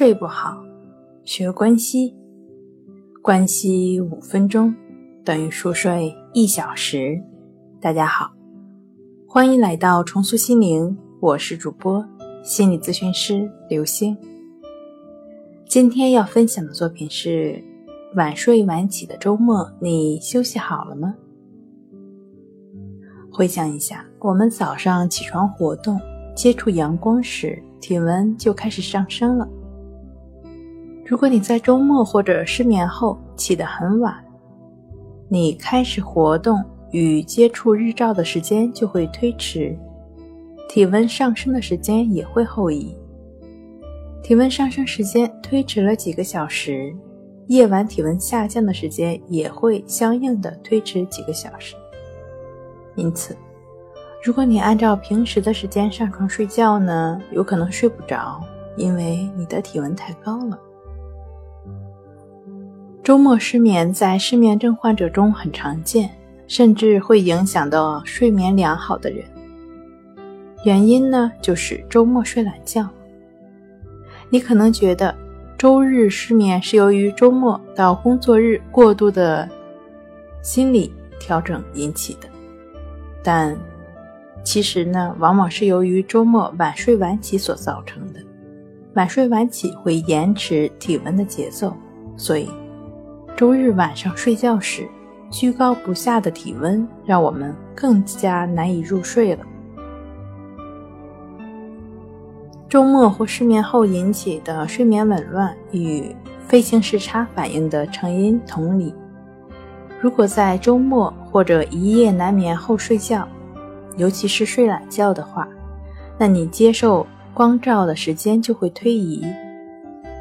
睡不好，学关息，关息五分钟等于熟睡一小时。大家好，欢迎来到重塑心灵，我是主播心理咨询师刘星。今天要分享的作品是：晚睡晚起的周末，你休息好了吗？回想一下，我们早上起床活动，接触阳光时，体温就开始上升了。如果你在周末或者失眠后起得很晚，你开始活动与接触日照的时间就会推迟，体温上升的时间也会后移。体温上升时间推迟了几个小时，夜晚体温下降的时间也会相应的推迟几个小时。因此，如果你按照平时的时间上床睡觉呢，有可能睡不着，因为你的体温太高了。周末失眠在失眠症患者中很常见，甚至会影响到睡眠良好的人。原因呢，就是周末睡懒觉。你可能觉得周日失眠是由于周末到工作日过度的心理调整引起的，但其实呢，往往是由于周末晚睡晚起所造成的。晚睡晚起会延迟体温的节奏，所以。周日晚上睡觉时，居高不下的体温让我们更加难以入睡了。周末或失眠后引起的睡眠紊乱与飞行时差反应的成因同理。如果在周末或者一夜难眠后睡觉，尤其是睡懒觉的话，那你接受光照的时间就会推移，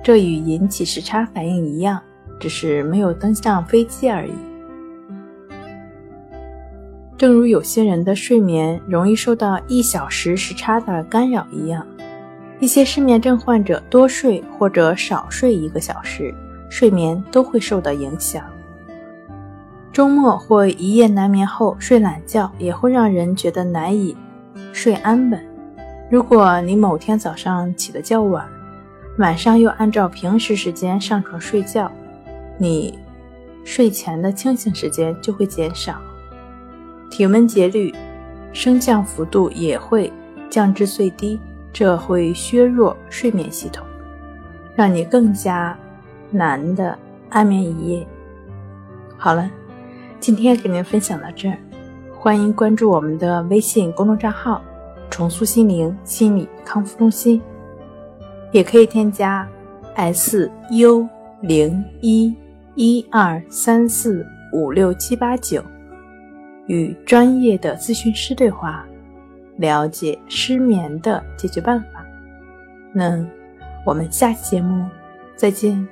这与引起时差反应一样。只是没有登上飞机而已。正如有些人的睡眠容易受到一小时时差的干扰一样，一些失眠症患者多睡或者少睡一个小时，睡眠都会受到影响。周末或一夜难眠后睡懒觉，也会让人觉得难以睡安稳。如果你某天早上起得较晚，晚上又按照平时时间上床睡觉，你睡前的清醒时间就会减少，体温节律升降幅度也会降至最低，这会削弱睡眠系统，让你更加难的安眠一夜。好了，今天给您分享到这儿，欢迎关注我们的微信公众账号“重塑心灵心理康复中心”，也可以添加 “s u 零一”。一二三四五六七八九，与专业的咨询师对话，了解失眠的解决办法。那我们下期节目再见。